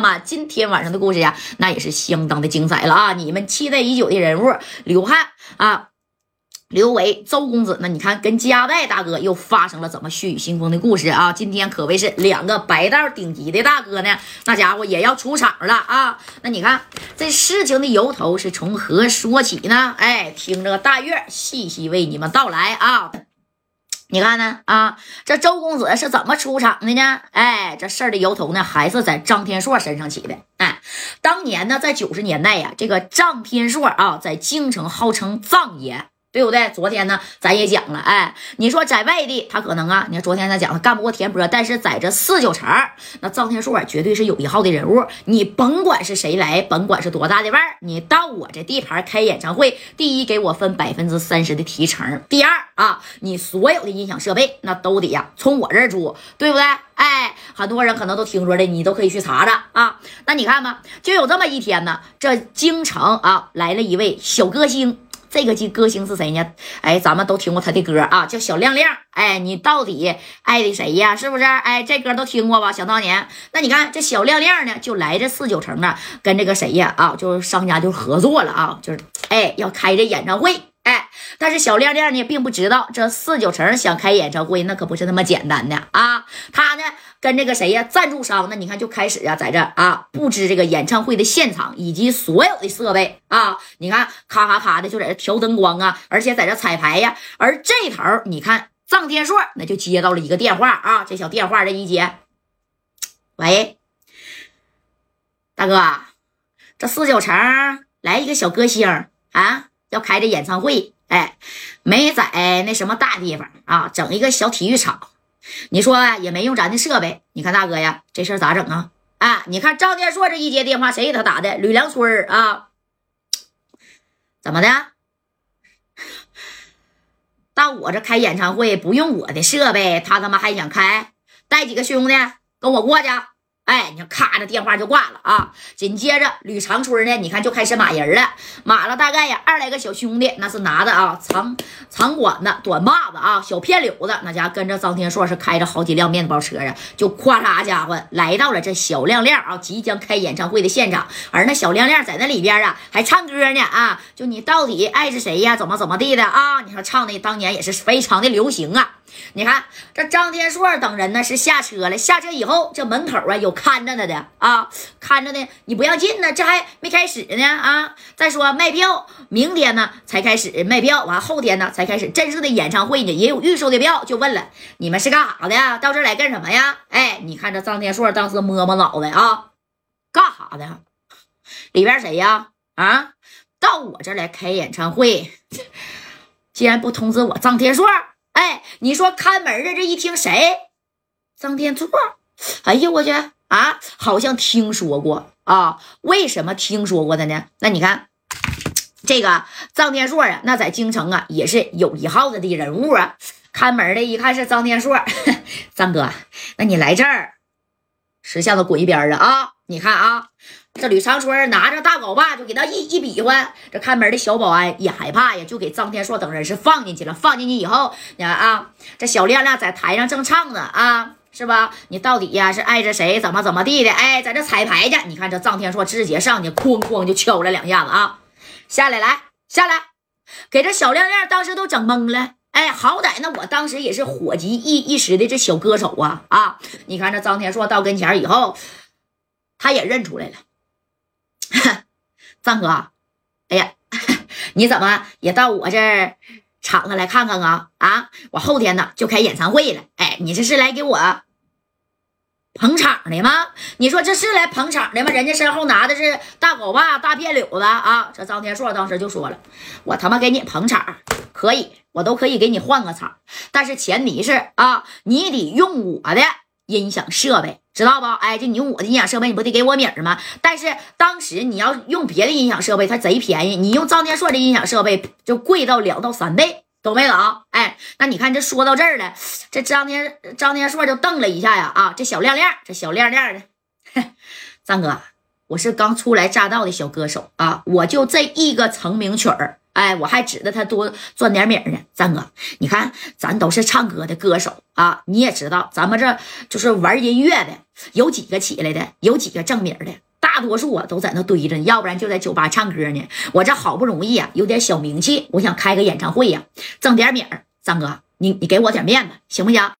那么今天晚上的故事呀，那也是相当的精彩了啊！你们期待已久的人物刘汉啊。刘维、周公子，那你看跟加代大哥又发生了怎么血雨腥风的故事啊？今天可谓是两个白道顶级的大哥呢，那家伙也要出场了啊！那你看这事情的由头是从何说起呢？哎，听着大月细细为你们道来啊！你看呢啊，这周公子是怎么出场的呢？哎，这事儿的由头呢，还是在张天硕身上起的。哎，当年呢，在九十年代呀，这个张天硕啊，在京城号称藏爷。对不对？昨天呢，咱也讲了，哎，你说在外地，他可能啊，你看昨天咱讲他干不过田波，但是在这四九城，那张天硕，绝对是有一号的人物。你甭管是谁来，甭管是多大的腕儿，你到我这地盘开演唱会，第一给我分百分之三十的提成，第二啊，你所有的音响设备那都得呀从我这儿出，对不对？哎，很多人可能都听说的，你都可以去查查啊。那你看吧，就有这么一天呢，这京城啊来了一位小歌星。这个歌星是谁呢？哎，咱们都听过他的歌啊，叫小亮亮。哎，你到底爱的谁呀？是不是？哎，这歌都听过吧？想当年，那你看这小亮亮呢，就来这四九城啊，跟这个谁呀？啊，就是商家就合作了啊，就是哎要开这演唱会。哎，但是小亮亮呢，并不知道这四九城想开演唱会，那可不是那么简单的啊。他呢，跟这个谁呀，赞助商，那你看就开始啊，在这啊布置这个演唱会的现场以及所有的设备啊。你看，咔咔咔的就在这调灯光啊，而且在这彩排呀。而这头你看，臧天硕那就接到了一个电话啊，这小电话这一接，喂，大哥，这四九城来一个小歌星啊。要开这演唱会，哎，没在那什么大地方啊，整一个小体育场。你说也没用咱的设备，你看大哥呀，这事儿咋整啊？啊，你看张天硕这一接电话，谁给他打的？吕良春啊？怎么的？到我这开演唱会不用我的设备，他他妈还想开？带几个兄弟跟我过去。哎，你看，咔，这电话就挂了啊！紧接着，吕长春呢，你看就开始码人了，码了大概呀二来个小兄弟，那是拿的啊长长管子、短把子啊，小片柳子，那家跟着张天硕是开着好几辆面包车呀，就咵嚓家伙来到了这小亮亮啊即将开演唱会的现场，而那小亮亮在那里边啊还唱歌呢啊，就你到底爱是谁呀？怎么怎么地的啊？你说唱的当年也是非常的流行啊。你看这张天硕等人呢是下车了，下车以后这门口啊有看着他的啊，看着呢你不要进呢，这还没开始呢啊！再说卖票，明天呢才开始卖票，完后天呢才开始正式的演唱会呢，也有预售的票。就问了，你们是干啥的呀？到这来干什么呀？哎，你看这张天硕当时摸摸脑袋啊，干啥的？里边谁呀？啊，到我这来开演唱会，既然不通知我张天硕。哎，你说看门的这一听谁？张天硕。哎呀，我去啊，好像听说过啊。为什么听说过的呢？那你看这个张天硕啊，那在京城啊也是有一号子的人物啊。看门的一看是张天硕，张哥，那你来这儿，识相的滚一边了啊！你看啊。这吕长春拿着大镐把就给他一一比划，这看门的小保安也害怕呀，就给张天硕等人是放进去了。放进去以后，你看啊，这小亮亮在台上正唱呢啊，是吧？你到底呀是爱着谁？怎么怎么地的？哎，在这彩排去。你看这张天硕直接上去，哐哐就敲了两下子啊，下来来下来，给这小亮亮当时都整懵了。哎，好歹呢，我当时也是火急一一时的这小歌手啊啊！你看这张天硕到跟前以后，他也认出来了。张哥，哎呀，你怎么也到我这儿场子来看看啊？啊，我后天呢就开演唱会了。哎，你这是来给我捧场的吗？你说这是来捧场的吗？人家身后拿的是大狗把、大辫柳子啊！这张天硕当时就说了：“我他妈给你捧场可以，我都可以给你换个场，但是前提是啊，你得用我的。”音响设备知道不？哎，就你用我的音响设备，你不得给我米儿吗？但是当时你要用别的音响设备，它贼便宜。你用张天硕的音响设备就贵到两到三倍，懂没懂？哎，那你看这说到这儿了，这张天张天硕就瞪了一下呀。啊，这小亮亮，这小亮亮的，张哥，我是刚初来乍到的小歌手啊，我就这一个成名曲儿，哎，我还指着他多赚点米呢。张哥，你看咱都是唱歌的歌手啊，你也知道，咱们这就是玩音乐的，有几个起来的，有几个挣米的，大多数啊都在那堆着呢，要不然就在酒吧唱歌呢。我这好不容易啊有点小名气，我想开个演唱会呀，挣点米儿。张哥，你你给我点面子行不行？